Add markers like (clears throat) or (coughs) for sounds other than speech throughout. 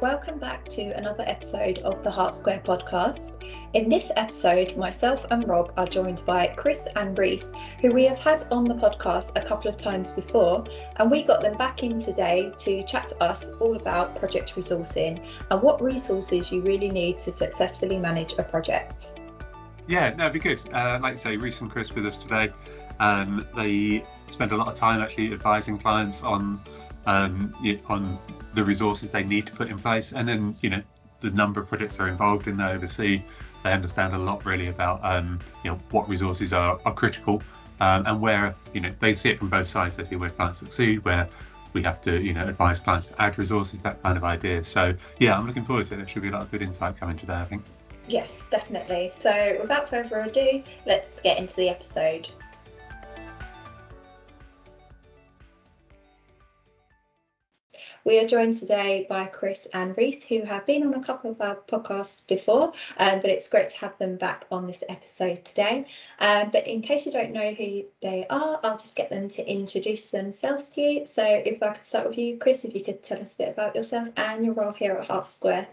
welcome back to another episode of the Hart Square podcast. In this episode, myself and Rob are joined by Chris and Rhys, who we have had on the podcast a couple of times before, and we got them back in today to chat to us all about project resourcing and what resources you really need to successfully manage a project. Yeah, no, it'd be good. Uh, like I say, Rhys and Chris with us today. Um, they spend a lot of time actually advising clients on um, on the resources they need to put in place, and then you know the number of projects they're involved in, they oversee. They understand a lot really about um, you know what resources are, are critical um, and where you know they see it from both sides. They see where clients succeed, where we have to you know advise clients to add resources, that kind of idea. So yeah, I'm looking forward to it. There should be a lot of good insight coming today, I think. Yes, definitely. So without further ado, let's get into the episode. We are joined today by Chris and Rhys, who have been on a couple of our podcasts before, um, but it's great to have them back on this episode today. Um, but in case you don't know who they are, I'll just get them to introduce themselves to you. So if I could start with you, Chris, if you could tell us a bit about yourself and your role here at Hart Square.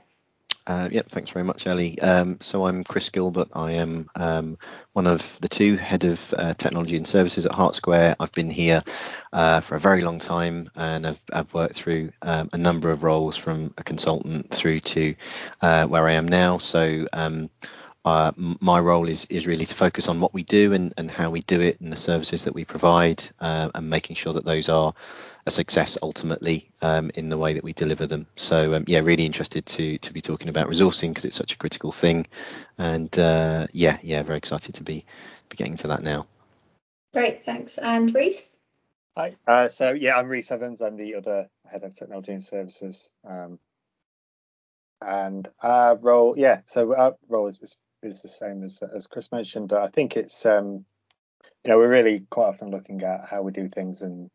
Uh, yep, thanks very much, Ellie. Um, so I'm Chris Gilbert. I am um, one of the two head of uh, technology and services at Hart Square. I've been here uh, for a very long time and I've, I've worked through um, a number of roles from a consultant through to uh, where I am now. So um, uh, my role is is really to focus on what we do and, and how we do it and the services that we provide uh, and making sure that those are a success ultimately um, in the way that we deliver them. So um, yeah, really interested to to be talking about resourcing because it's such a critical thing, and uh, yeah, yeah, very excited to be be getting to that now. Great, thanks. And Rhys. Hi. Uh, so yeah, I'm Rhys Evans. I'm the other head of technology and services. Um, and our role, yeah, so our role is, is the same as as Chris mentioned, but I think it's um, you know we're really quite often looking at how we do things and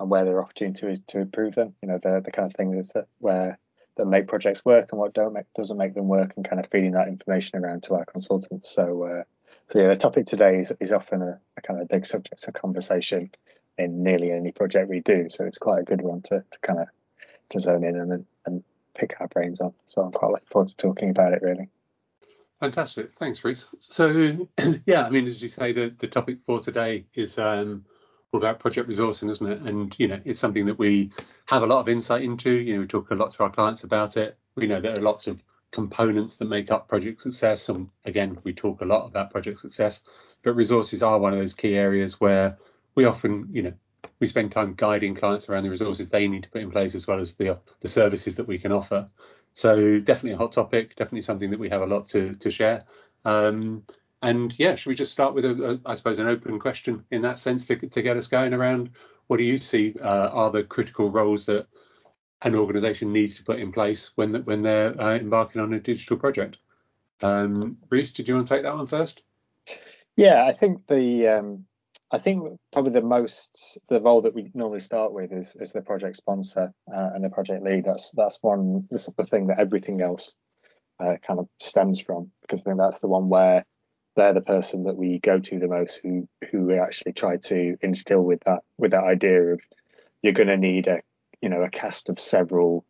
and where their opportunity is to improve them. You know the the kind of things that where that make projects work and what don't make doesn't make them work, and kind of feeding that information around to our consultants. So uh, so yeah, the topic today is is often a, a kind of big subject of conversation in nearly any project we do. So it's quite a good one to, to kind of to zone in and and pick our brains on. So I'm quite looking forward to talking about it really. Fantastic. Thanks, Rhys. So, (clears throat) yeah, I mean, as you say, the, the topic for today is um, all about project resourcing, isn't it? And, you know, it's something that we have a lot of insight into. You know, we talk a lot to our clients about it. We know there are lots of components that make up project success. And again, we talk a lot about project success, but resources are one of those key areas where we often, you know, we spend time guiding clients around the resources they need to put in place as well as the the services that we can offer. So definitely a hot topic, definitely something that we have a lot to to share. Um, and yeah, should we just start with a, a, I suppose an open question in that sense to to get us going around what do you see uh, are the critical roles that an organisation needs to put in place when when they're uh, embarking on a digital project? Um, Rhys, did you want to take that one first? Yeah, I think the um, I think probably the most the role that we normally start with is is the project sponsor uh, and the project lead. That's that's one this is the thing that everything else uh, kind of stems from because I think that's the one where they're the person that we go to the most who who we actually try to instill with that with that idea of you're going to need a you know a cast of several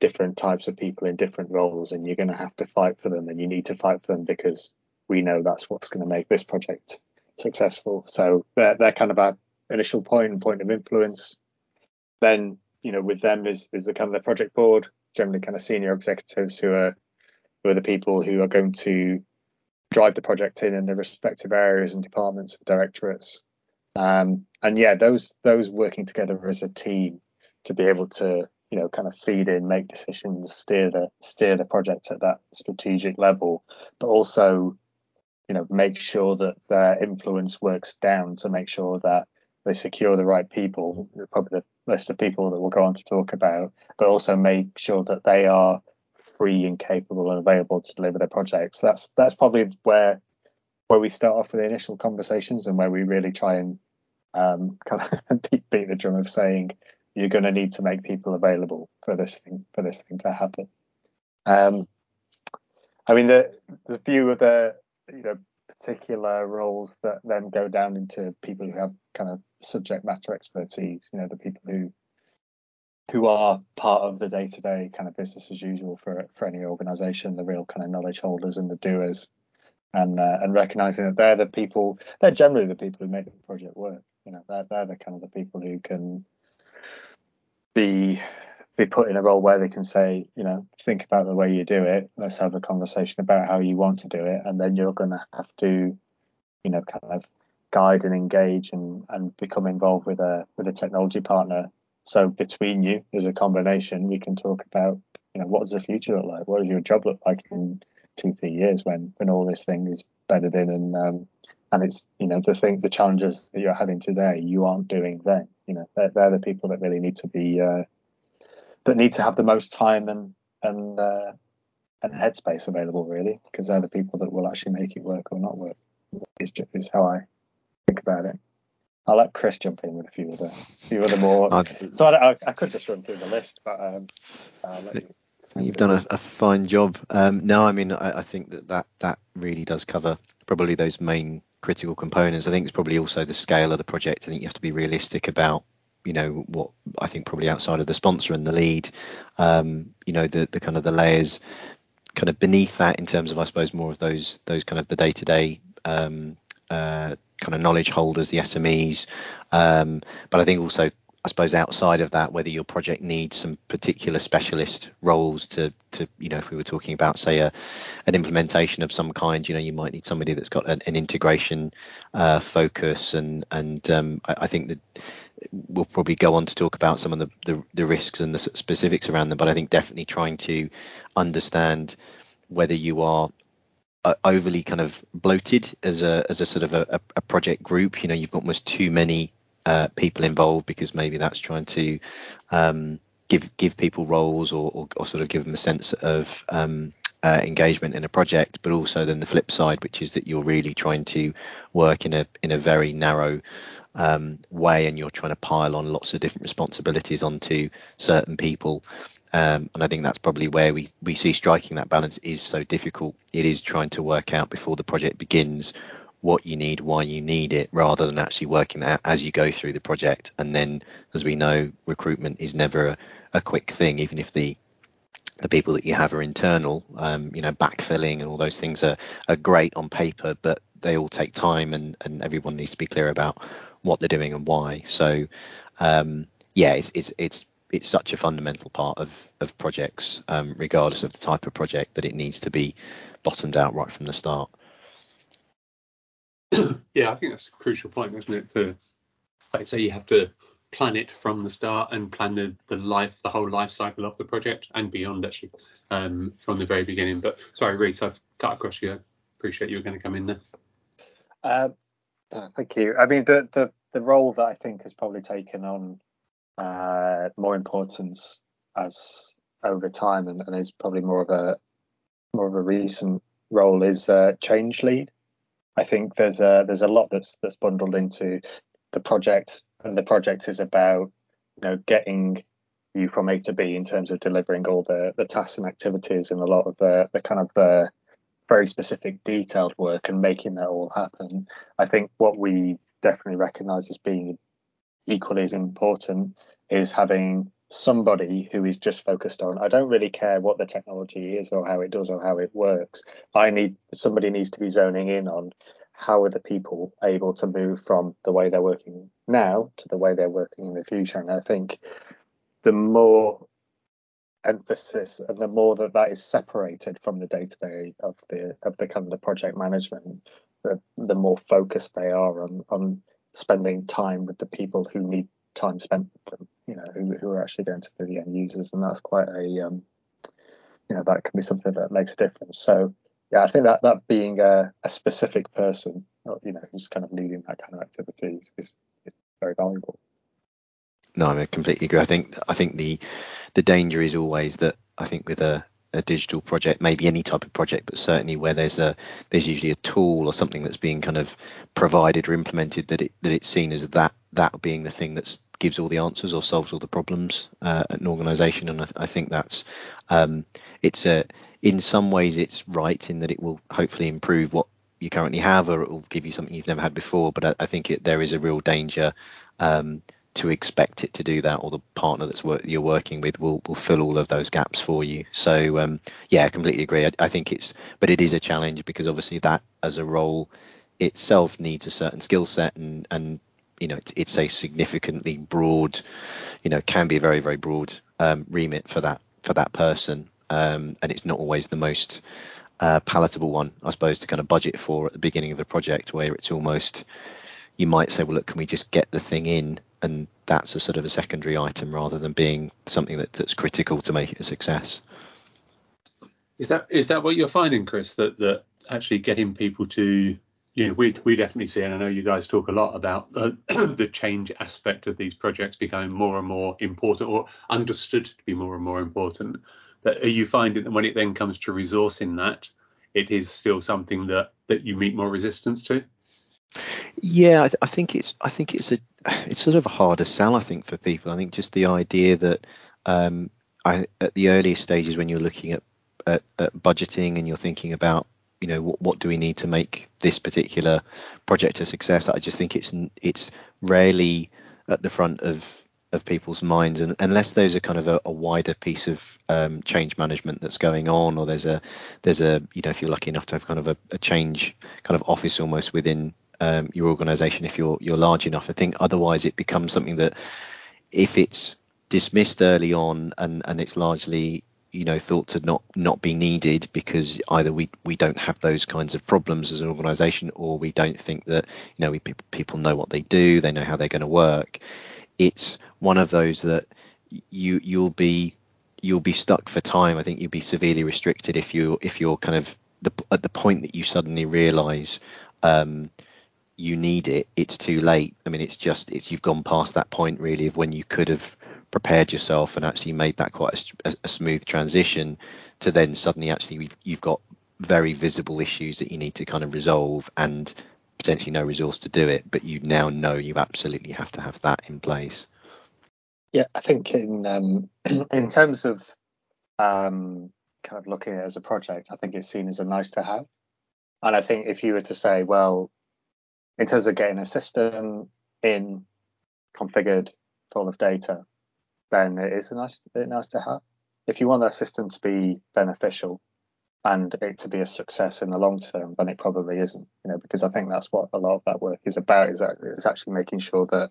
different types of people in different roles and you're going to have to fight for them and you need to fight for them because we know that's what's going to make this project successful. So they're, they're kind of our initial point and point of influence. Then, you know, with them is, is the kind of the project board, generally kind of senior executives who are who are the people who are going to drive the project in in the respective areas and departments and directorates. Um, and yeah, those those working together as a team to be able to you know kind of feed in, make decisions, steer the steer the project at that strategic level, but also you know make sure that their influence works down to make sure that they secure the right people, probably the list of people that we'll go on to talk about, but also make sure that they are free and capable and available to deliver their projects. That's that's probably where where we start off with the initial conversations and where we really try and um, (laughs) kind of beat, beat the drum of saying you're going to need to make people available for this thing for this thing to happen. Um, I mean, the, there's a few of the you know particular roles that then go down into people who have kind of subject matter expertise. You know, the people who who are part of the day-to-day kind of business as usual for for any organisation, the real kind of knowledge holders and the doers, and uh, and recognizing that they're the people, they're generally the people who make the project work. You know, they're they're the kind of the people who can be be put in a role where they can say, you know, think about the way you do it. Let's have a conversation about how you want to do it, and then you're going to have to, you know, kind of guide and engage and and become involved with a with a technology partner. So between you, as a combination, we can talk about, you know, what does the future look like? What does your job look like in two three years when when all this thing is bedded in and um, and it's you know the thing the challenges that you're having today you aren't doing then. You know, they're, they're the people that really need to be. Uh, that need to have the most time and and uh, and headspace available really because they're the people that will actually make it work or not work is, is how I think about it. I'll let Chris jump in with a few other few other more. (laughs) so I, I, I, could just run through the list, but um, you, have done a, a, fine job. Um, no, I mean I, I, think that, that that really does cover probably those main critical components. I think it's probably also the scale of the project. I think you have to be realistic about you know what I think probably outside of the sponsor and the lead, um, you know the the kind of the layers kind of beneath that in terms of I suppose more of those those kind of the day to day kind of knowledge holders, the SMEs, um, but I think also I suppose outside of that, whether your project needs some particular specialist roles to, to you know, if we were talking about, say, a, an implementation of some kind, you know, you might need somebody that's got an, an integration uh, focus, and and um, I, I, think that we'll probably go on to talk about some of the, the, the risks and the specifics around them. But I think definitely trying to understand whether you are uh, overly kind of bloated as a as a sort of a, a project group. You know, you've got almost too many uh, people involved because maybe that's trying to um, give give people roles or, or, or, sort of give them a sense of um, uh, engagement in a project, but also then the flip side, which is that you're really trying to work in a in a very narrow um, way, and you're trying to pile on lots of different responsibilities onto certain people. Um, and I think that's probably where we, we see striking that balance is so difficult. It is trying to work out before the project begins what you need, why you need it, rather than actually working that as you go through the project. And then, as we know, recruitment is never a, a quick thing, even if the the people that you have are internal. Um, you know, backfilling and all those things are, are great on paper, but they all take time, and, and everyone needs to be clear about what they're doing and why. So, um, yeah, it's, it's it's it's such a fundamental part of of projects, um, regardless of the type of project, that it needs to be bottomed out right from the start. (coughs) yeah, I think that's a crucial point, isn't it? To like say you have to plan it from the start and plan the, the life, the whole life cycle of the project and beyond actually um, from the very beginning. But sorry, Rhys, I've cut across you. I appreciate you were going to come in there. Uh, thank you. I mean, the, the the role that I think has probably taken on uh, more importance as over time and, and is probably more of a more of a recent role is uh, change lead. I think there's a there's a lot that's that's bundled into the project, and the project is about you know getting you from A to B in terms of delivering all the the tasks and activities and a lot of the the kind of the very specific detailed work and making that all happen. I think what we definitely recognise as being equally as important is having somebody who is just focused on i don't really care what the technology is or how it does or how it works. I need somebody needs to be zoning in on how are the people able to move from the way they're working now to the way they're working in the future. And i think the more emphasis and the more that that is separated from the day to day of the of the kind of the project management the, the more focused they are on on spending time with the people who need time spent with them, you know, who, who are actually going to be the end users, and that's quite a, um, you know, that can be something that makes a difference. So, yeah, I think that that being a, a specific person, you know, who's kind of leading that kind of activities is, is very valuable. No, I completely agree. I think I think the the danger is always that I think with a a digital project, maybe any type of project, but certainly where there's a there's usually a tool or something that's being kind of provided or implemented that it that it's seen as that that being the thing that gives all the answers or solves all the problems uh, at an organization. And I, I think that's um, it's a in some ways it's right in that it will hopefully improve what you currently have or it will give you something you've never had before. But I, I think it, there is a real danger um, to expect it to do that, or the partner that's work, you're working with will will fill all of those gaps for you. So um, yeah, I completely agree. I, I think it's, but it is a challenge because obviously that as a role itself needs a certain skill set and and you know it's a significantly broad you know can be a very very broad um, remit for that for that person um, and it's not always the most uh, palatable one i suppose to kind of budget for at the beginning of a project where it's almost you might say well look can we just get the thing in and that's a sort of a secondary item rather than being something that, that's critical to make it a success is that is that what you're finding chris that that actually getting people to you know, we we definitely see, and I know you guys talk a lot about the, (clears throat) the change aspect of these projects becoming more and more important, or understood to be more and more important. That are you finding that when it then comes to resourcing that, it is still something that that you meet more resistance to? Yeah, I, th- I think it's I think it's a (sighs) it's sort of a harder sell. I think for people, I think just the idea that um, I, at the earliest stages when you're looking at, at, at budgeting and you're thinking about you know what, what do we need to make this particular project a success i just think it's it's rarely at the front of of people's minds and unless there's a kind of a, a wider piece of um, change management that's going on or there's a there's a you know if you're lucky enough to have kind of a, a change kind of office almost within um, your organization if you're you're large enough. I think otherwise it becomes something that if it's dismissed early on and and it's largely you know thought to not not be needed because either we we don't have those kinds of problems as an organization or we don't think that you know we people know what they do they know how they're going to work it's one of those that you you'll be you'll be stuck for time. I think you'll be severely restricted if you if you're kind of the, at the point that you suddenly realize um, you need it it's too late. I mean it's just it's you've gone past that point really of when you could have prepared yourself and actually made that quite a, a smooth transition to then suddenly actually you've got very visible issues that you need to kind of resolve and potentially no resource to do it but you now know you absolutely have to have that in place. Yeah i think in um, (clears throat) in terms of um, kind of looking at it as a project i think it's seen as a nice to have. And i think if you were to say well in terms of getting a system in configured full of data then it is a nice nice to have. If you want that system to be beneficial and it to be a success in the long term, then it probably isn't. You know, because I think that's what a lot of that work is about. Is that it's actually making sure that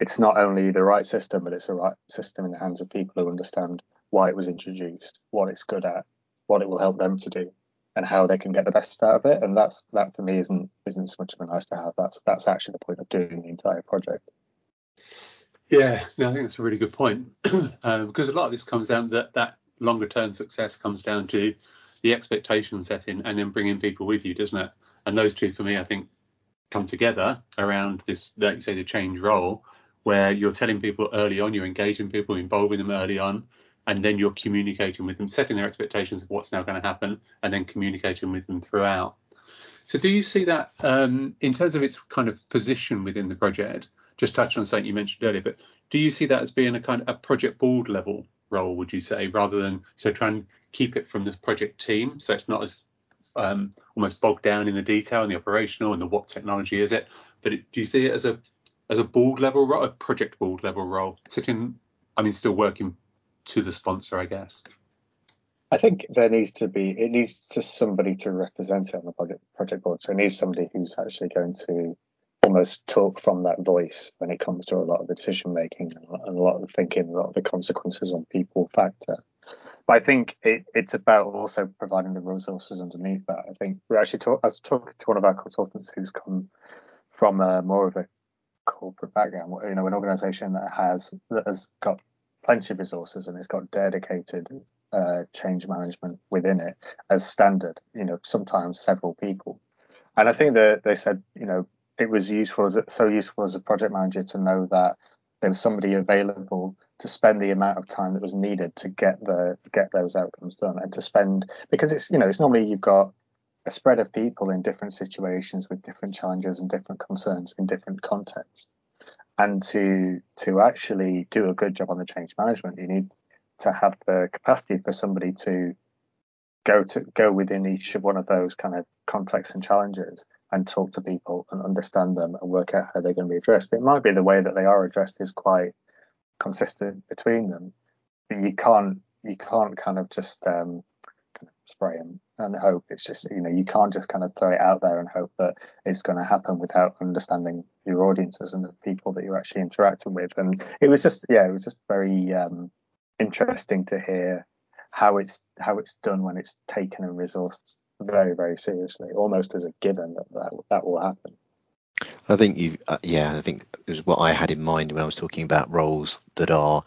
it's not only the right system, but it's the right system in the hands of people who understand why it was introduced, what it's good at, what it will help them to do, and how they can get the best out of it. And that's that for me isn't isn't so much of a nice to have. That's that's actually the point of doing the entire project. Yeah, no, I think that's a really good point (clears throat) um, because a lot of this comes down that that longer term success comes down to the expectation setting and then bringing people with you, doesn't it? And those two, for me, I think, come together around this, like you say, the change role, where you're telling people early on, you're engaging people, involving them early on, and then you're communicating with them, setting their expectations of what's now going to happen, and then communicating with them throughout. So, do you see that um, in terms of its kind of position within the project? just touch on something you mentioned earlier, but do you see that as being a kind of a project board level role, would you say, rather than so try and keep it from the project team so it's not as um, almost bogged down in the detail and the operational and the what technology is it, but it, do you see it as a as a board level role, a project board level role, sitting, I mean, still working to the sponsor, I guess. I think there needs to be it needs to somebody to represent it on the project project board. So it needs somebody who's actually going to almost talk from that voice when it comes to a lot of the decision making and a lot of thinking, a lot of the consequences on people factor. But I think it, it's about also providing the resources underneath that. I think we're actually talk, I was talking to one of our consultants who's come from a, more of a corporate background, you know, an organisation that has that has got plenty of resources and it's got dedicated uh, change management within it as standard. You know, sometimes several people. And I think that they said, you know, it was useful as so useful as a project manager to know that there was somebody available to spend the amount of time that was needed to get the get those outcomes done and to spend because it's you know it's normally you've got a spread of people in different situations with different challenges and different concerns in different contexts and to to actually do a good job on the change management you need to have the capacity for somebody to go to go within each of one of those kind of contexts and challenges and talk to people and understand them and work out how they're going to be addressed. It might be the way that they are addressed is quite consistent between them. But you can't you can't kind of just um, spray them and hope. It's just you know you can't just kind of throw it out there and hope that it's going to happen without understanding your audiences and the people that you're actually interacting with. And it was just yeah, it was just very um, interesting to hear how it's how it's done when it's taken and resourced very very seriously, almost as a given that that, that will happen. I think you, uh, yeah, I think it was what I had in mind when I was talking about roles that are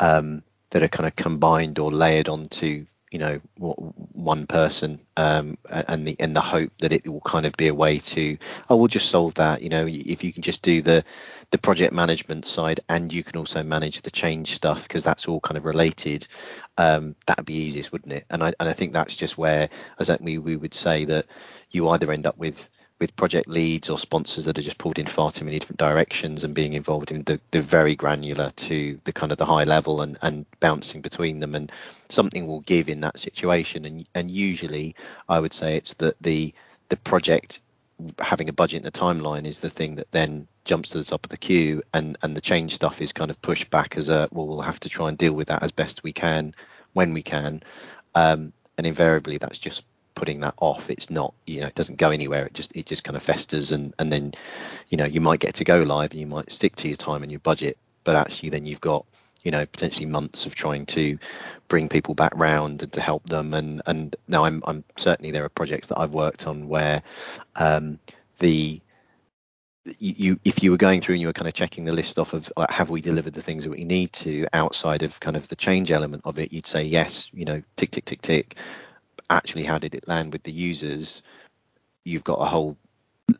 um, that are kind of combined or layered onto you know one person um, and the and the hope that it will kind of be a way to oh we'll just solve that. You know if you can just do the the project management side and you can also manage the change stuff because that's all kind of related um, that'd be easiest wouldn't it? And I and I think that's just where as we we would say that you either end up with with project leads or sponsors that are just pulled in far too many different directions and being involved in the, the very granular to the kind of the high level and, and bouncing between them. And something will give in that situation. And and usually I would say it's that the the project having a budget and a timeline is the thing that then jumps to the top of the queue and and the change stuff is kind of pushed back as a well we'll have to try and deal with that as best we can when we can. Um, and invariably that's just putting that off. It's not you know it doesn't go anywhere. It just it just kind of festers and and then you know you might get to go live and you might stick to your time and your budget but actually then you've got you know potentially months of trying to bring people back round and to help them. And and now I'm I'm certainly there are projects that I've worked on where um, the you, if you were going through and you were kind of checking the list off of like, have we delivered the things that we need to outside of kind of the change element of it you'd say yes you know tick tick tick tick actually how did it land with the users? You've got a whole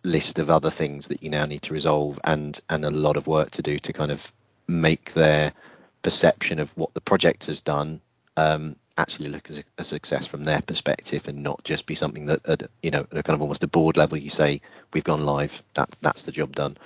list of other things that you now need to resolve and and a lot of work to do to kind of make their perception of what the project has done um, actually look as a, a, success from their perspective and not just be something that at, you know at kind of almost a board level you say we've gone live that that's the job done.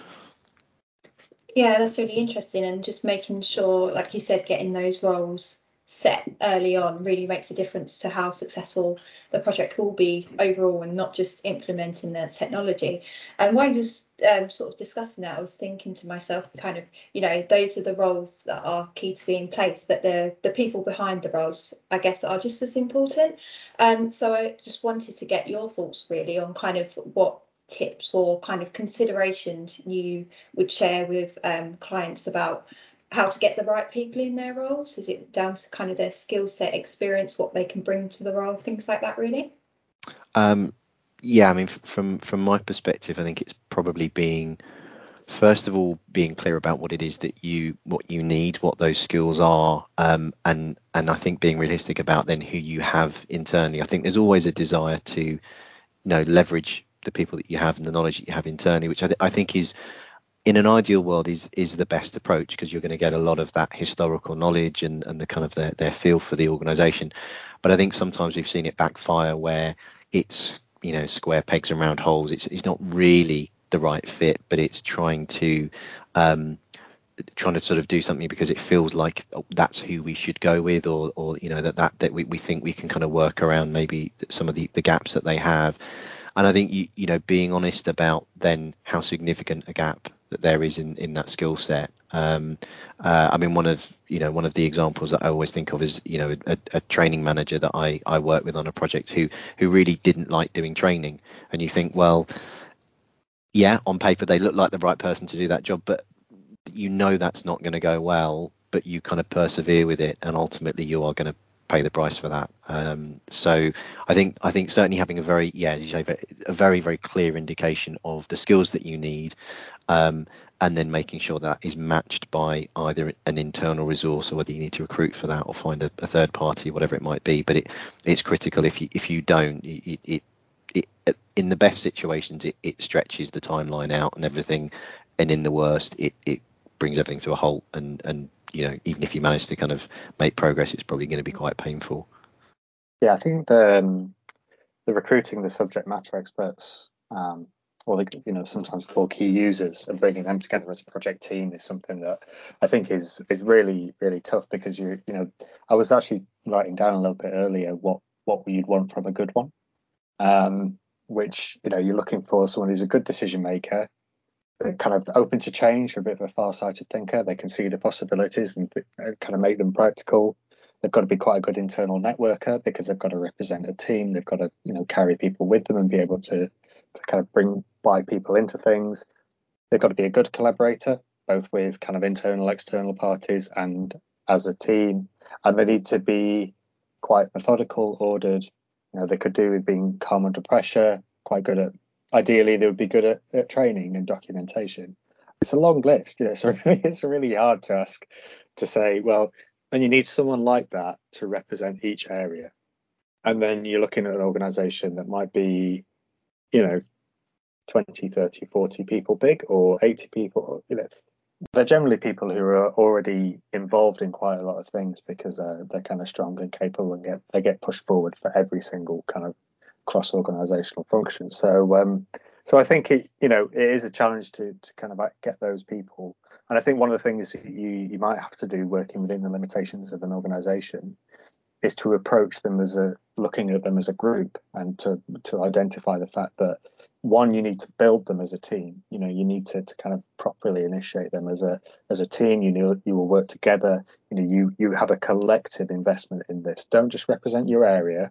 Yeah that's really interesting and just making sure like you said getting those roles set early on really makes a difference to how successful the project will be overall and not just implementing the technology. And while you was um, sort of discussing that, I was thinking to myself, kind of, you know, those are the roles that are key to be in place, but the the people behind the roles, I guess, are just as important. Um, so I just wanted to get your thoughts really on kind of what tips or kind of considerations you would share with um, clients about how to get the right people in their roles? Is it down to kind of their skill set, experience, what they can bring to the role, things like that, really? Um, yeah, I mean, from from my perspective, I think it's probably being first of all being clear about what it is that you what you need, what those skills are, um, and and I think being realistic about then who you have internally. I think there's always a desire to, you know, leverage the people that you have and the knowledge that you have internally, which I, th- I think is in an ideal world is is the best approach because you're going to get a lot of that historical knowledge and, and the kind of their, their feel for the organization. But i think sometimes we've seen it backfire where it's you know square pegs and round holes. It's, it's not really the right fit but it's trying to um, trying to sort of do something because it feels like that's who we should go with or or you know that that that we, we think we can kind of work around maybe some of the the gaps that they have. And I think you you know being honest about then how significant a gap that there is in in that skill set. Um, uh, I mean, one of you know one of the examples that I always think of is you know a, a, training manager that I I work with on a project who who really didn't like doing training, and you think, well, yeah, on paper they look like the right person to do that job, but you know that's not going to go well, but you kind of persevere with it, and ultimately you are going to pay the price for that. Um, so I think I think certainly having a very yeah a very very clear indication of the skills that you need, um, and then making sure that is matched by either an internal resource or whether you need to recruit for that or find a, a third party, whatever it might be. But it it's critical if you if you don't it, it, it in the best situations it, it stretches the timeline out and everything, and in the worst it it brings everything to a halt and and you know even if you manage to kind of make progress it's probably going to be quite painful. Yeah i think the um, the recruiting the subject matter experts um, or the, you know sometimes called key users and bringing them together as a project team is something that I think is is really really tough because you you know I was actually writing down a little bit earlier what what you'd want from a good one, um, which you know you're looking for someone who's a good decision maker, kind of open to change, for a bit of a far-sighted thinker. They can see the possibilities and uh, kind of make them practical. They've got to be quite a good internal networker because they've got to represent a team. They've got to you know carry people with them and be able to to kind of bring buy people into things. They've got to be a good collaborator, both with kind of internal, external parties and as a team. And they need to be quite methodical, ordered. You know, they could do with being calm under pressure, quite good at ideally they would be good at, at training and documentation. It's a long list. You know, so (laughs) it's a really hard to ask to say, well, and you need someone like that to represent each area. And then you're looking at an organization that might be, you know, 20, 30, 40 people big or 80 people, you know, they're generally people who are already involved in quite a lot of things because they're, they're kind of strong and capable and get they get pushed forward for every single kind of cross organizational functions. So um, so I think it you know it is a challenge to to kind of get those people. And I think one of the things you you might have to do working within the limitations of an organization is to approach them as a looking at them as a group and to to identify the fact that one you need to build them as a team. You know you need to, to kind of properly initiate them as a as a team. You know you will work together. You know you you have a collective investment in this. Don't just represent your area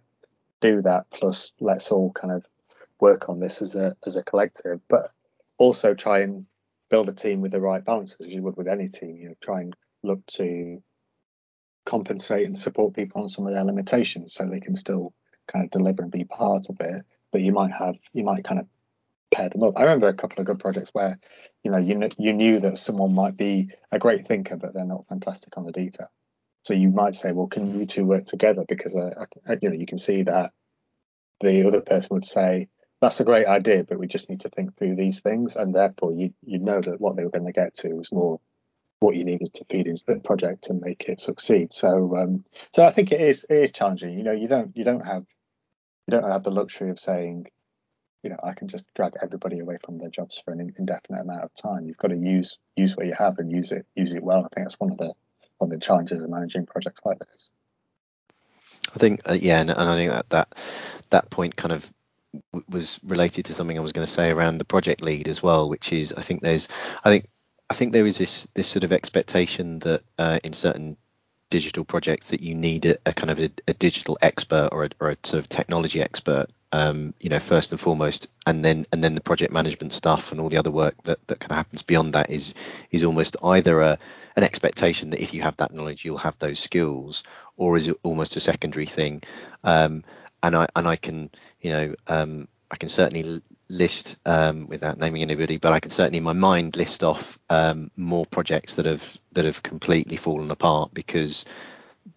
do that plus let's all kind of work on this as a as a collective but also try and build a team with the right balance as you would with any team you know try and look to compensate and support people on some of their limitations so they can still kind of deliver and be part of it but you might have you might kind of pair them up. I remember a couple of good projects where, you know, you kn- you knew that someone might be a great thinker, but they're not fantastic on the detail. So you might say, well, can you two work together? Because uh, you know you can see that the other person would say, that's a great idea, but we just need to think through these things, and therefore you you know that what they were going to get to was more what you needed to feed into the project and make it succeed. So um, so I think it is it is challenging. You know, you don't you don't have you don't have the luxury of saying you know, I can just drag everybody away from their jobs for an indefinite amount of time. You've got to use use what you have and use it use it well. I think that's one of the of the challenges of managing projects like this. I think uh, yeah, and, and, I think that that that point kind of w- was related to something I was going to say around the project lead as well, which is I think there's I think I think there is this this sort of expectation that uh, in certain digital projects that you need a, a kind of a, a, digital expert or a, or a sort of technology expert um, you know first and foremost. And then and then the project management stuff and all the other work that, that kind of happens beyond that is is almost either a an expectation that if you have that knowledge you'll have those skills or is it almost a secondary thing? Um, and I and I can you know um, I can certainly list um, without naming anybody, but I can certainly in my mind list off um, more projects that have that have completely fallen apart because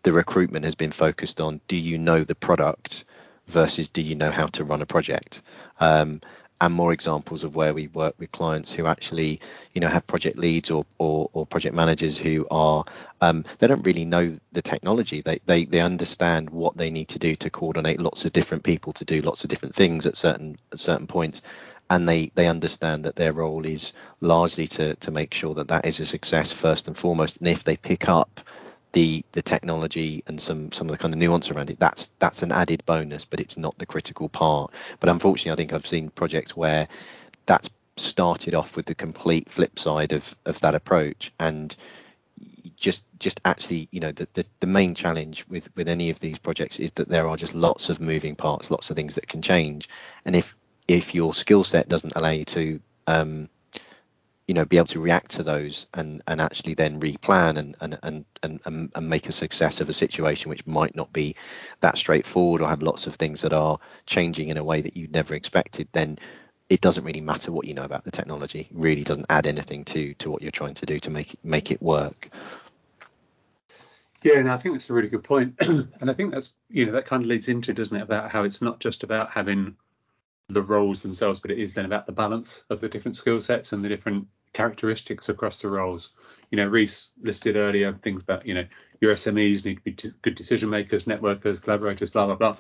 the recruitment has been focused on do you know the product versus do you know how to run a project? Um, and more examples of where we work with clients who actually you know have project leads or or, or project managers who are um, they don't really know the technology. They, they they understand what they need to do to coordinate lots of different people to do lots of different things at certain at certain points. And they they understand that their role is largely to to make sure that that is a success first and foremost. And if they pick up the the technology and some some of the kind of nuance around it that's that's an added bonus but it's not the critical part. But unfortunately i think i've seen projects where that's started off with the complete flip side of of that approach. And just just actually you know the, the, the main challenge with with any of these projects is that there are just lots of moving parts lots of things that can change. And if if your skill set doesn't allow you to um, you know be able to react to those and and actually then replan and and and and, and make a success of a situation which might not be that straightforward or have lots of things that are changing in a way that you never expected then it doesn't really matter what you know about the technology it really doesn't add anything to to what you're trying to do to make make it work yeah, and I think that's a really good point. (clears throat) and I think that's you know that kind of leads into, doesn't it, about how it's not just about having the roles themselves, but it is then about the balance of the different skill sets and the different characteristics across the roles. You know, Rhys listed earlier things about, you know, your SMEs need to be good decision makers, networkers, collaborators, blah, blah, blah.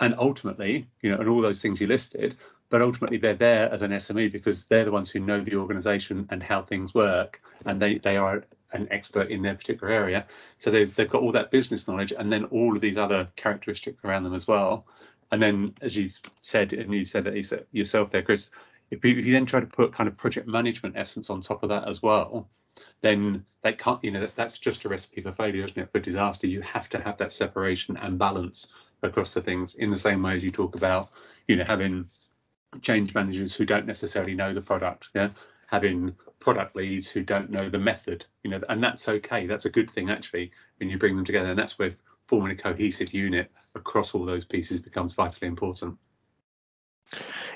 And ultimately, you know, and all those things you listed, but ultimately they're there as an SME because they're the ones who know the organization and how things work. And they, they are an expert in their particular area. So they've, they've got all that business knowledge and then all of these other characteristics around them as well And then, as you said, and you said that uh, yourself there, Chris, if you, if you then try to put kind of project management essence on top of that as well, then they can't, you know, that's just a recipe for failure, isn't it? For disaster, you have to have that separation and balance across the things in the same way as you talk about, you know, having change managers who don't necessarily know the product, yeah, having product leads who don't know the method, you know, and that's okay. That's a good thing actually when you bring them together, and that's where forming a cohesive unit across all those pieces becomes vitally important.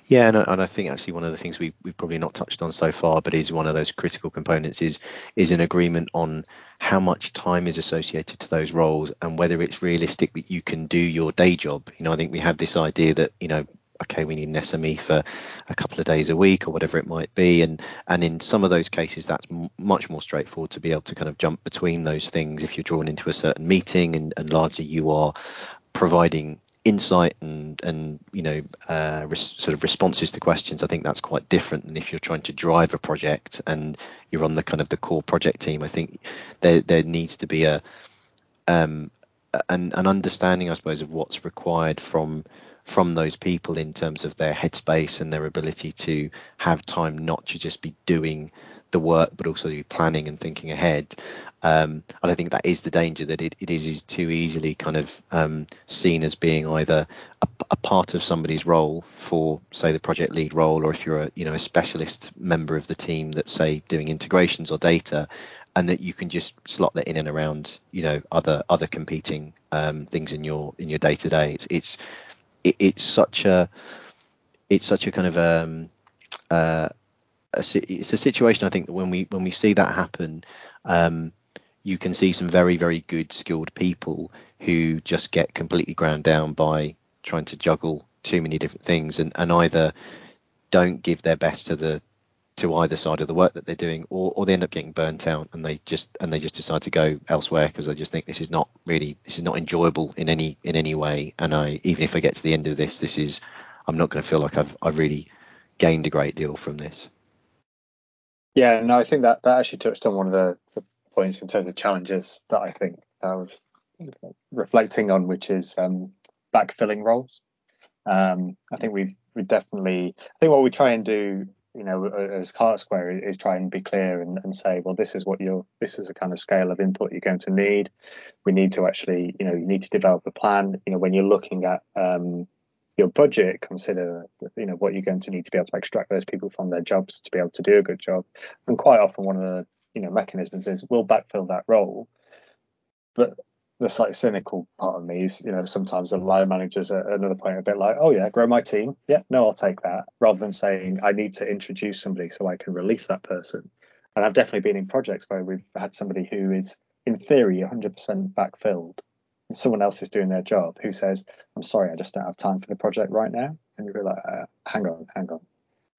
Yeah, and, and I think actually one of the things we, we've probably not touched on so far, but is one of those critical components is is an agreement on how much time is associated to those roles and whether it's realistic that you can do your day job. You know, I think we have this idea that you know okay, we need an SME for a couple of days a week or whatever it might be. And and in some of those cases, that's m- much more straightforward to be able to kind of jump between those things if you're drawn into a certain meeting and, and largely you are providing insight and and you know uh, res- sort of responses to questions i think that's quite different than if you're trying to drive a project and you're on the kind of the core project team i think there there needs to be a um an, an understanding i suppose of what's required from from those people in terms of their headspace and their ability to have time not to just be doing the work but also be planning and thinking ahead um, and I think that is the danger that it, it is, is too easily kind of um, seen as being either a, a, part of somebody's role for, say, the project lead role, or if you're a you know a specialist member of the team that's say doing integrations or data, and that you can just slot that in and around you know other other competing um, things in your in your day to day. It's it, it's such a it's such a kind of um, uh, a, it's a situation I think that when we when we see that happen, um, you can see some very very good skilled people who just get completely ground down by trying to juggle too many different things and, and either don't give their best to the to either side of the work that they're doing or, or they end up getting burnt out and they just and they just decide to go elsewhere because they just think this is not really this is not enjoyable in any in any way and I even if I get to the end of this this is I'm not going to feel like I've I've really gained a great deal from this. Yeah, no, I think that that actually touched on one of the, the points in terms of challenges that I think I was reflecting on, which is um, backfilling roles. Um, I think we've we definitely. I think what we try and do, you know, as Hart Square is try and be clear and, and say, well, this is what you're. This is the kind of scale of input you're going to need. We need to actually, you know, you need to develop a plan. You know, when you're looking at um, your budget, consider you know what you're going to need to be able to extract those people from their jobs to be able to do a good job. And quite often, one of the you know mechanisms is we'll backfill that role, but the slightly cynical part of me is you know sometimes the line managers at another point a bit like oh yeah grow my team yeah no I'll take that rather than saying I need to introduce somebody so I can release that person. And I've definitely been in projects where we've had somebody who is in theory 100% backfilled and someone else is doing their job who says, I'm sorry, I just don't have time for the project right now. And you're like, uh, hang on, hang on.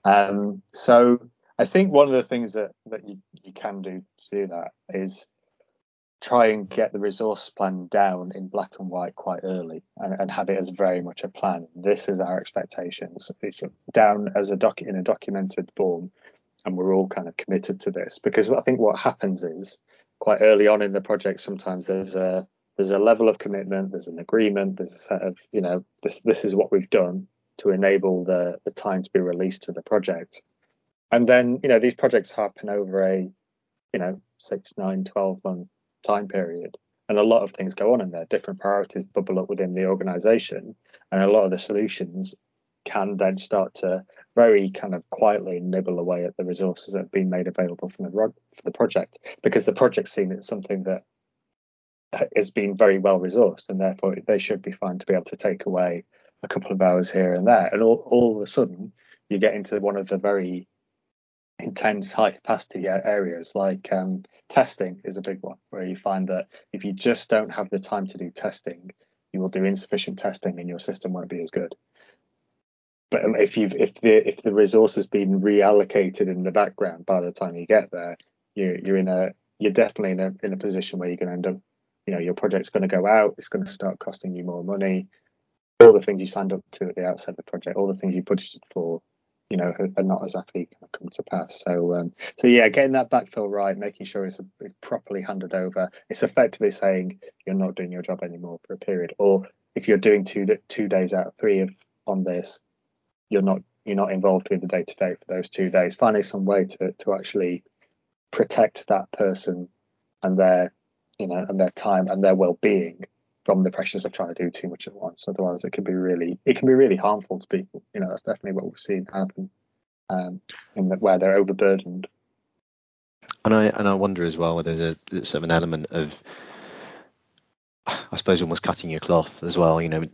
Um, so I think one of the things that, that you, you can do to do that is try and get the resource plan down in black and white quite early and, and have it as very much a plan. This is our expectations. It's down as a doc in a documented form, and we're all kind of committed to this because I think what happens is quite early on in the project sometimes there's a there's a level of commitment, there's an agreement, there's a set of, you know, this this is what we've done to enable the the time to be released to the project. And then, you know, these projects happen over a, you know, six, nine, 12 month time period. And a lot of things go on in there. Different priorities bubble up within the organization. And a lot of the solutions can then start to very kind of quietly nibble away at the resources that have been made available from the for the project because the project seen it's something that has been very well resourced, and therefore they should be fine to be able to take away a couple of hours here and there. And all, all of a sudden, you get into one of the very intense high capacity areas like um, testing is a big one where you find that if you just don't have the time to do testing you will do insufficient testing and your system won't be as good. But um, if you've if the if the resource has been reallocated in the background by the time you get there you you're in a you're definitely in a in a position where you're going to end up you know your project's going to go out it's going to start costing you more money. All the things you signed up to at the outset of the project all the things you budgeted for you know are not exactly come to pass so um, so yeah getting that backfill right making sure it's, it's properly handed over it's effectively saying you're not doing your job anymore for a period or if you're doing two two days out of three of on this, you're not you're not involved with the day to day for those two days. Finding some way to to actually protect that person and their you know and their time and their well being from the pressures of trying to do too much at once. Otherwise, it can be really it can be really harmful to people. You know, that's definitely what we've seen happen um, in the, where they're overburdened. And I and I wonder as well whether there's a sort of an element of I suppose almost cutting your cloth as well. You know,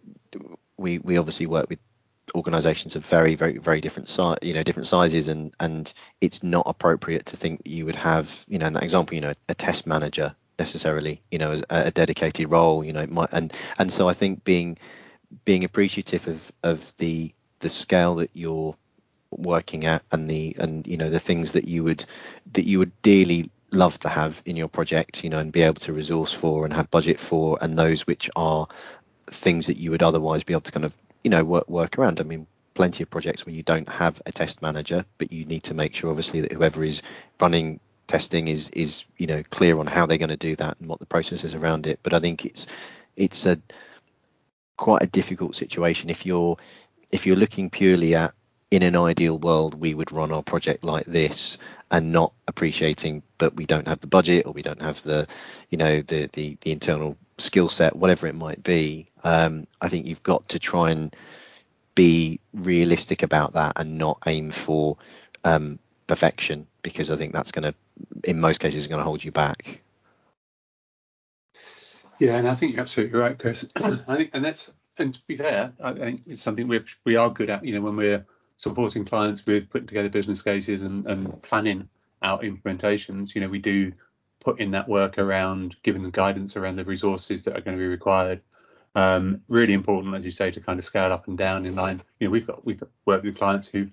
we we obviously work with organizations of very very very different size you know different sizes and and it's not appropriate to think you would have you know in that example you know a test manager necessarily you know as a dedicated role you know might, and and so i think being being appreciative of of the the scale that you're working at and the and you know the things that you would that you would dearly love to have in your project you know and be able to resource for and have budget for and those which are things that you would otherwise be able to kind of you know work work around. I mean plenty of projects where you don't have a test manager but you need to make sure obviously that whoever is running testing is is you know clear on how they're going to do that and what the process is around it. But i think it's it's a quite a difficult situation. If you're if you're looking purely at in an ideal world we would run our project like this and not appreciating but we don't have the budget or we don't have the you know the the, the internal skill set whatever it might be um, i think you've got to try and be realistic about that and not aim for um, perfection because i think that's going to in most cases going to hold you back yeah and i think you're absolutely right chris (clears throat) i think and that's and to be fair i think it's something we we are good at you know when we're supporting clients with putting together business cases and, and planning out implementations, you know, we do put in that work around giving them guidance around the resources that are going to be required. Um, really important, as you say, to kind of scale up and down in line. You know, we've got we've worked with clients who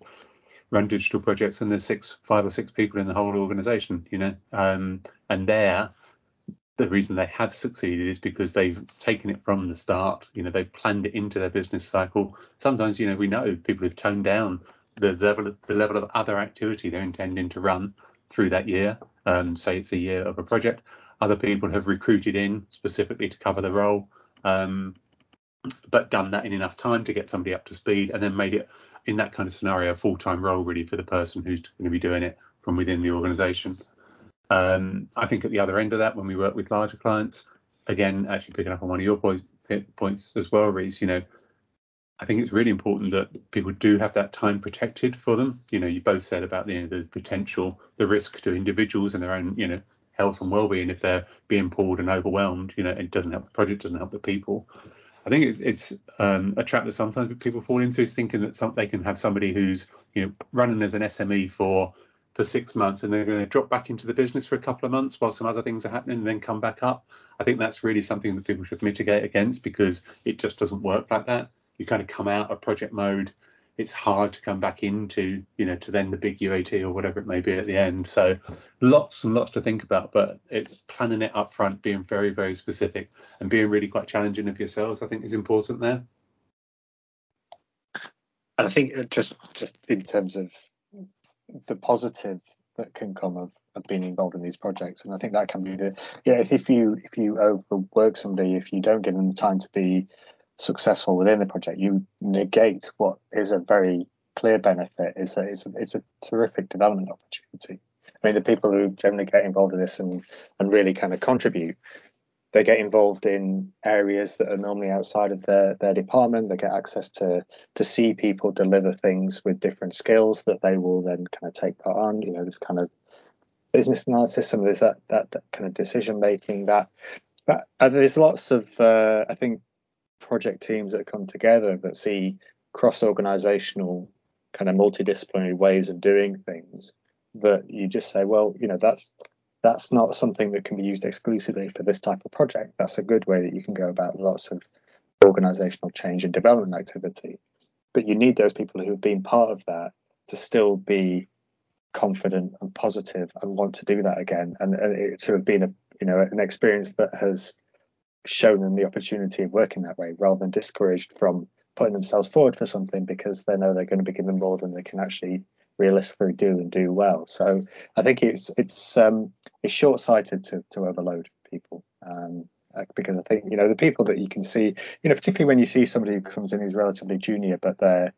run digital projects and there's six, five or six people in the whole organization, you know, um, and there the reason they have succeeded is because they've taken it from the start. You know, they've planned it into their business cycle. Sometimes, you know, we know people have toned down the level of, the level of other activity they're intending to run through that year. Um, say it's a year of a project. Other people have recruited in specifically to cover the role, um, but done that in enough time to get somebody up to speed, and then made it in that kind of scenario a full-time role really for the person who's going to be doing it from within the organisation. Um, I think at the other end of that, when we work with larger clients, again, actually picking up on one of your points, points as well, Rhys, you know, I think it's really important that people do have that time protected for them. You know, you both said about the, you know, the potential, the risk to individuals and their own, you know, health and well-being if they're being pulled and overwhelmed. You know, it doesn't help the project, doesn't help the people. I think it's, it's um, a trap that sometimes people fall into is thinking that some, they can have somebody who's, you know, running as an SME for for six months and they're going to drop back into the business for a couple of months while some other things are happening and then come back up. I think that's really something that people should mitigate against because it just doesn't work like that. You kind of come out of project mode. It's hard to come back into, you know, to then the big UAT or whatever it may be at the end. So lots and lots to think about, but it's planning it up front, being very, very specific and being really quite challenging of yourselves, I think is important there. I think uh, just just in terms of the positive that can come of, of being involved in these projects. And I think that can be the yeah, if, if you if you overwork somebody, if you don't give them the time to be successful within the project, you negate what is a very clear benefit. It's a it's a, it's a terrific development opportunity. I mean, the people who generally get involved in this and and really kind of contribute they get involved in areas that are normally outside of their, their department. They get access to to see people deliver things with different skills that they will then kind of take part on. You know, this kind of business analysis, some of this that, that, that kind of decision making. That, that there's lots of uh, I think project teams that come together that see cross organizational kind of multidisciplinary ways of doing things that you just say, well, you know, that's that's not something that can be used exclusively for this type of project. That's a good way that you can go about lots of organizational change and development activity. But you need those people who have been part of that to still be confident and positive and want to do that again, and, and it to have been a you know an experience that has shown them the opportunity of working that way, rather than discouraged from putting themselves forward for something because they know they're going to be given more than they can actually realistically do and do well. So I think it's it's um, it's short sighted to to overload people. Um, uh, because I think you know the people that you can see, you know, particularly when you see somebody who comes in who's relatively junior, but they're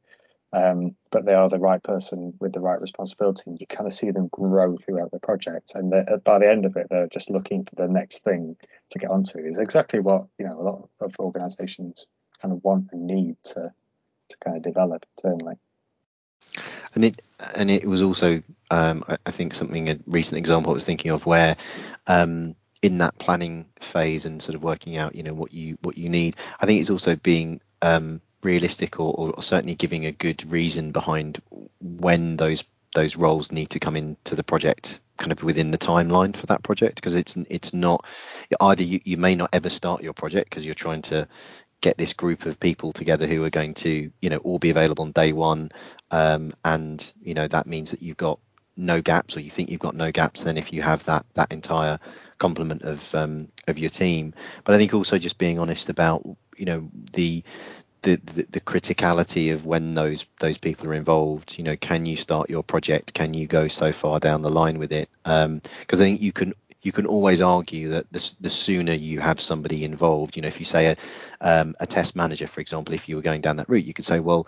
um, but they are the right person with the right responsibility. And you kind of see them grow throughout the project, and by the end of it, they're just looking for the next thing to get onto. Is exactly what you know a lot of organisations kind of want and need to to kind of develop internally. And it and it was also um, I, I, think something a recent example I was thinking of where um, in that planning phase and sort of working out you know what you what you need. I think it's also being um, realistic or, or certainly giving a good reason behind when those those roles need to come into the project kind of within the timeline for that project? Because it's it's not either you, you may not ever start your project because you're trying to get this group of people together who are going to you know all be available on day one um, and you know that means that you've got no gaps or you think you've got no gaps then if you have that that entire complement of um, of your team. But i think also just being honest about you know the the, the, criticality of when those those people are involved. You know can you start your project? Can you go so far down the line with it? Because um, i think you can you can always argue that the, the sooner you have somebody involved, you know, if you say a, um, a test manager, for example, if you were going down that route, you could say, well,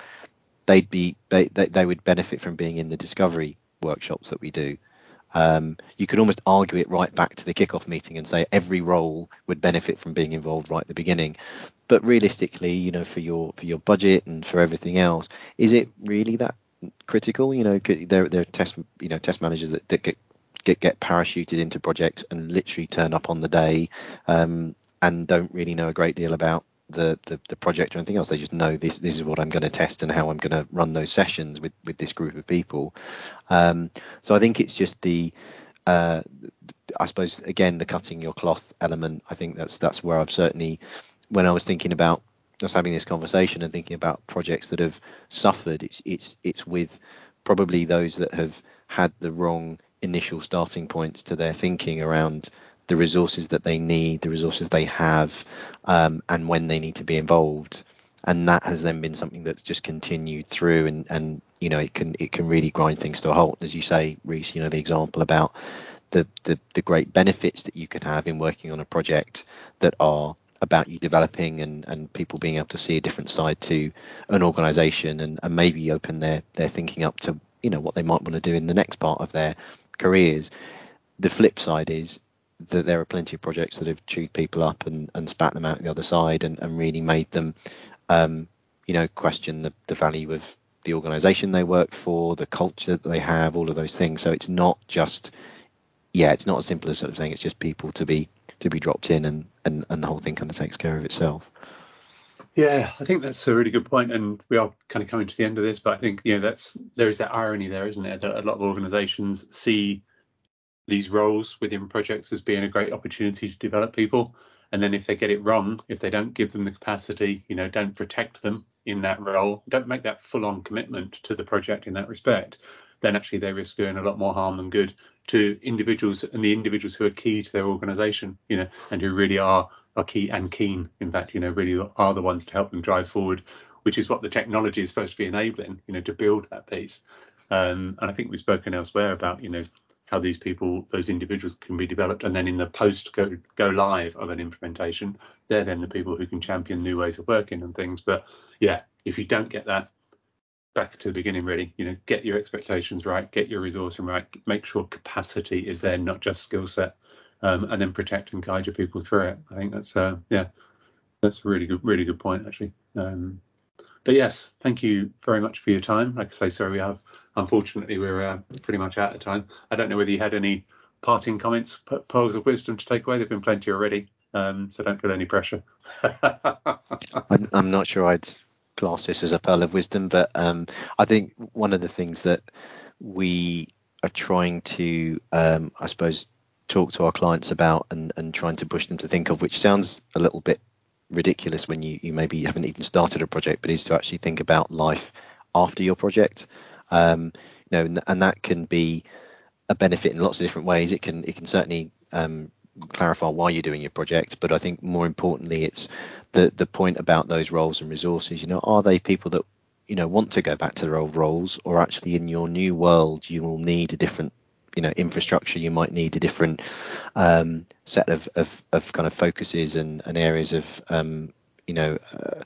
they'd be they, they, they would benefit from being in the discovery workshops that we do. Um, you could almost argue it right back to the kickoff meeting and say every role would benefit from being involved right at the beginning. But realistically, you know, for your for your budget and for everything else, is it really that critical? You know, could, there there are test you know test managers that, that get get get parachuted into projects and literally turn up on the day um, and don't really know a great deal about the, the, the project or anything else. They just know this this is what I'm going to test and how I'm going to run those sessions with with this group of people. Um, so I think it's just the uh, I suppose again the cutting your cloth element. I think that's that's where I've certainly when I was thinking about just having this conversation and thinking about projects that have suffered. It's it's it's with probably those that have had the wrong initial starting points to their thinking around the resources that they need, the resources they have, um, and when they need to be involved. And that has then been something that's just continued through, and, and you know it can it can really grind things to a halt, as you say, Rhys. You know the example about the, the the great benefits that you can have in working on a project that are about you developing and, and people being able to see a different side to an organization and, and maybe open their, their thinking up to you know what they might want to do in the next part of their careers. The flip side is that there are plenty of projects that have chewed people up and, and spat them out the other side and, and really made them, um, you know, question the, the value of the organization they work for, the culture that they have, all of those things. So it's not just, yeah, it's not as simple as sort of saying it's just people to be to be dropped in and, and, and the whole thing kind of takes care of itself. Yeah, I think that's a really good point, and we are kind of coming to the end of this. But I think you know that's there is that irony there, isn't it? That a lot of organisations see these roles within projects as being a great opportunity to develop people, and then if they get it wrong, if they don't give them the capacity, you know, don't protect them in that role, don't make that full-on commitment to the project in that respect, then actually they risk doing a lot more harm than good to individuals and the individuals who are key to their organisation, you know, and who really are are key and keen, in fact, you know, really are the ones to help them drive forward, which is what the technology is supposed to be enabling, you know, to build that piece. Um, and I think we've spoken elsewhere about, you know, how these people, those individuals can be developed. And then in the post go, go live of an implementation, they're then the people who can champion new ways of working and things. But yeah, if you don't get that back to the beginning, really, you know, get your expectations right, get your resourcing right, make sure capacity is there, not just skill set um, and then protect and guide your people through it. I think that's uh, yeah, that's a really good, really good point actually. Um, but yes, thank you very much for your time. Like I say, sorry we have unfortunately we're uh, pretty much out of time. I don't know whether you had any parting comments, pearls of wisdom to take away. There've been plenty already, um, so don't feel any pressure. (laughs) I'm, I'm, not sure I'd class this as a pearl of wisdom, but um, I think one of the things that we are trying to, um, I suppose, talk to our clients about and, and trying to push them to think of, which sounds a little bit ridiculous when you, you maybe haven't even started a project, but is to actually think about life after your project. Um, you know, and, and, that can be a benefit in lots of different ways. It can it can certainly um, clarify why you're doing your project, but I think more importantly, it's the the point about those roles and resources. You know, are they people that you know want to go back to their old roles, or actually in your new world you will need a different you know infrastructure you might need a different um, set of, of, of kind of focuses and, and areas of um, you know uh,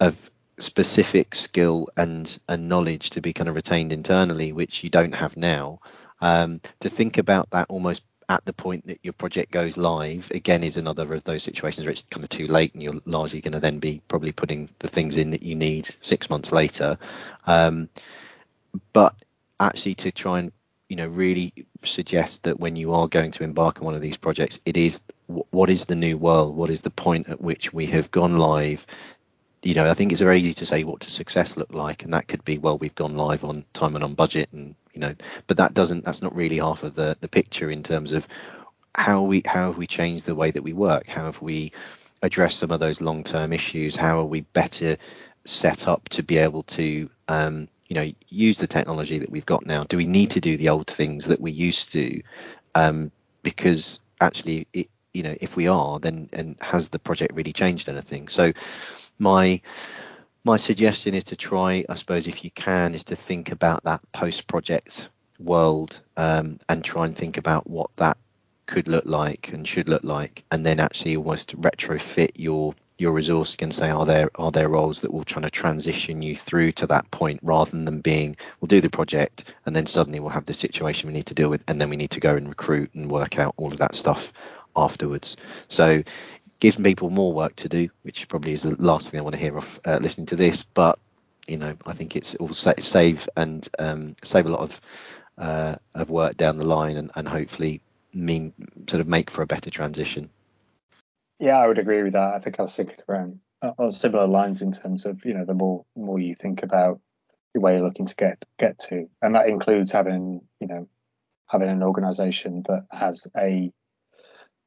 of specific skill and and knowledge to be kind of retained internally which you don't have now. Um, to think about that almost at the point that your project goes live again is another of those situations where it's kind of too late and you're largely going to then be probably putting the things in that you need six months later. Um, but actually to try and you know really suggest that when you are going to embark on one of these projects it is what is the new world? What is the point at which we have gone live you know i think it's very easy to say what does success look like and that could be well we've gone live on time and on budget and you know but that doesn't that's not really half of the the picture in terms of how we how have we changed the way that we work? How have we addressed some of those long term issues? How are we better set up to be able to um, you know use the technology that we've got now? Do we need to do the old things that we used to? Um, because actually it, you know if we are then and has the project really changed anything? So my my suggestion is to try i suppose if you can is to think about that post project world um, and try and think about what that could look like and should look like and then actually almost retrofit your your resource can say are there are there roles that will try to transition you through to that point rather than being we'll do the project and then suddenly we'll have the situation we need to deal with and then we need to go and recruit and work out all of that stuff afterwards. So gives people more work to do which probably is the last thing i want to hear of uh, listening to this but you know i think it's will save and um, save a lot of uh, of work down the line and, and hopefully mean sort of make for a better transition yeah, I would agree with that. I think I was thinking around uh, on similar lines in terms of you know the more more you think about the way you're looking to get get to, and that includes having you know having an organisation that has a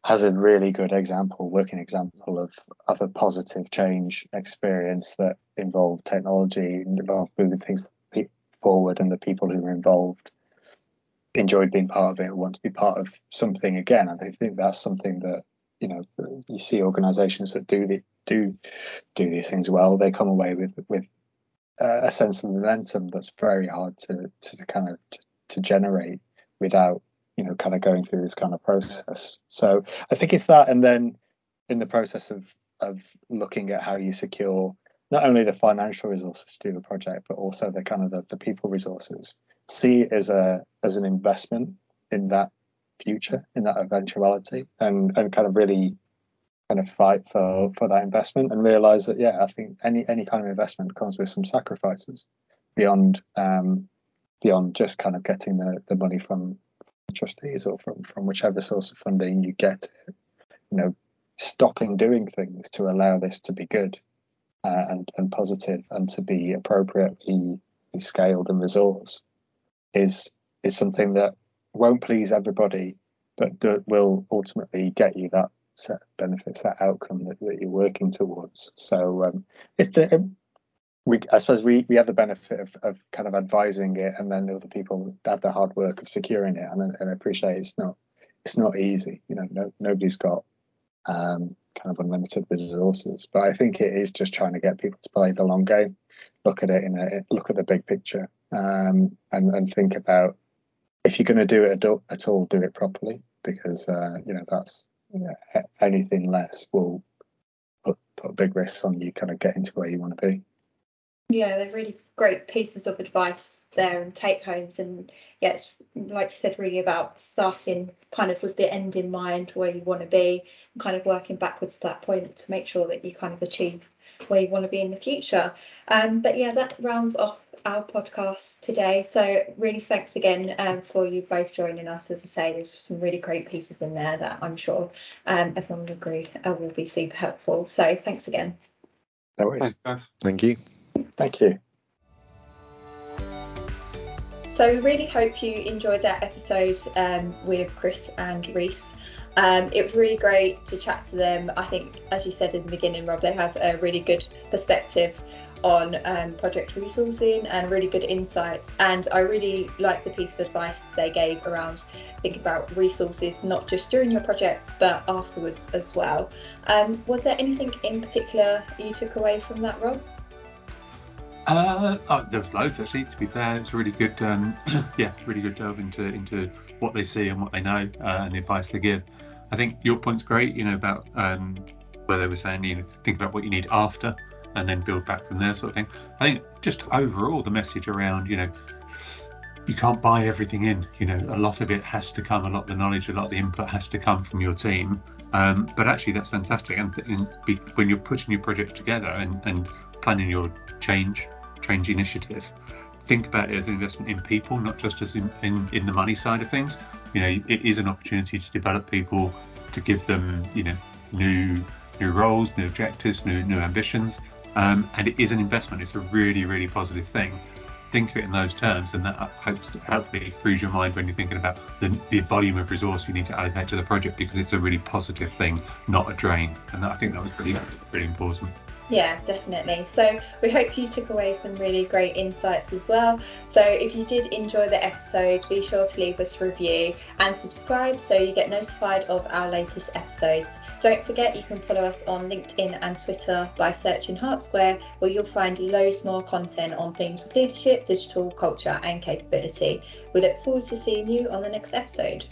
has a really good example, working example of of a positive change experience that involved technology, involved moving things forward, and the people who were involved enjoyed being part of it, want to be part of something again. And I think that's something that you know you see organisations that do the, do do these things well. They come away with with a sense of momentum that's very hard to to kind of to, to generate without you know kind of going through this kind of process. So I think it's that, and then in the process of of looking at how you secure not only the financial resources to do the project, but also the kind of the, the people resources. See it as a as an investment in that future in that eventuality and and kind of really kind of fight for for that investment and realize that yeah i think any any kind of investment comes with some sacrifices beyond um beyond just kind of getting the the money from trustees or from from whichever source of funding you get it, you know stopping doing things to allow this to be good uh, and and positive and to be appropriately scaled and resourced is is something that won't please everybody, but do, will ultimately get you that set of benefits, that outcome that, that you're working towards. So um, it's a, we, I suppose we, we have the benefit of, of kind of advising it, and then the other people have the hard work of securing it. And, and I appreciate it's not it's not easy. You know, no, nobody's got um, kind of unlimited resources, but I think it is just trying to get people to play the long game, look at it in a look at the big picture, um, and and think about if you're going to do it at all, do it properly because uh, you know that's you know, anything less will put, put big risks on you kind of getting to where you want to be. Yeah, they're really great pieces of advice there and take homes and yeah it's like you said really about starting kind of with the end in mind where you want to be and kind of working backwards to that point to make sure that you kind of achieve where you want to be in the future um, but yeah that rounds off our podcast today. So really thanks again um, for you both joining us. As I say, there's some really great pieces in there that I'm sure um, everyone will agree uh, will be super helpful. So thanks again. No worries. Thank you. Thank you. So we really hope you enjoyed that episode um, with Chris and Rhys. Um, it was really great to chat to them. I think, as you said in the beginning, Rob, they have a really good perspective on um, project resourcing and really good insights. And I really like the piece of advice they gave around thinking about resources not just during your projects but afterwards as well. Um, was there anything in particular you took away from that, Rob? Uh, oh, there was loads actually. To be fair, it's really good. Um, (clears throat) yeah, really good delve into into what they see and what they know uh, and the advice they give. I think your point's great. You know about um, where they were saying you know think about what you need after and then build back from there, sort of thing. I think just overall the message around you know you can't buy everything in. You know, a lot of it has to come, a lot of the knowledge, a lot of the input has to come from your team. Um, but actually, that's fantastic. And, and be, when you're putting your project together and, and planning your change change initiative, think about it as an investment in people, not just as in, in, in the money side of things. You know, it is an opportunity to develop people, to give them, you know, new new roles, new objectives, new new ambitions. Um, and it is an investment. It's a really, really positive thing. Think of it in those terms, and that hopes hopefully frees your mind when you're thinking about the, the volume of resource you need to allocate to the project because it's a really positive thing, not a drain. And that, I think that was really, really important. Yeah, definitely. So we hope you took away some really great insights as well. So if you did enjoy the episode, be sure to leave us a review and subscribe so you get notified of our latest episodes. Don't forget you can follow us on LinkedIn and Twitter by searching Hart Square, where you'll find loads more content on themes of leadership, digital culture, and capability. We look forward to seeing you on the next episode.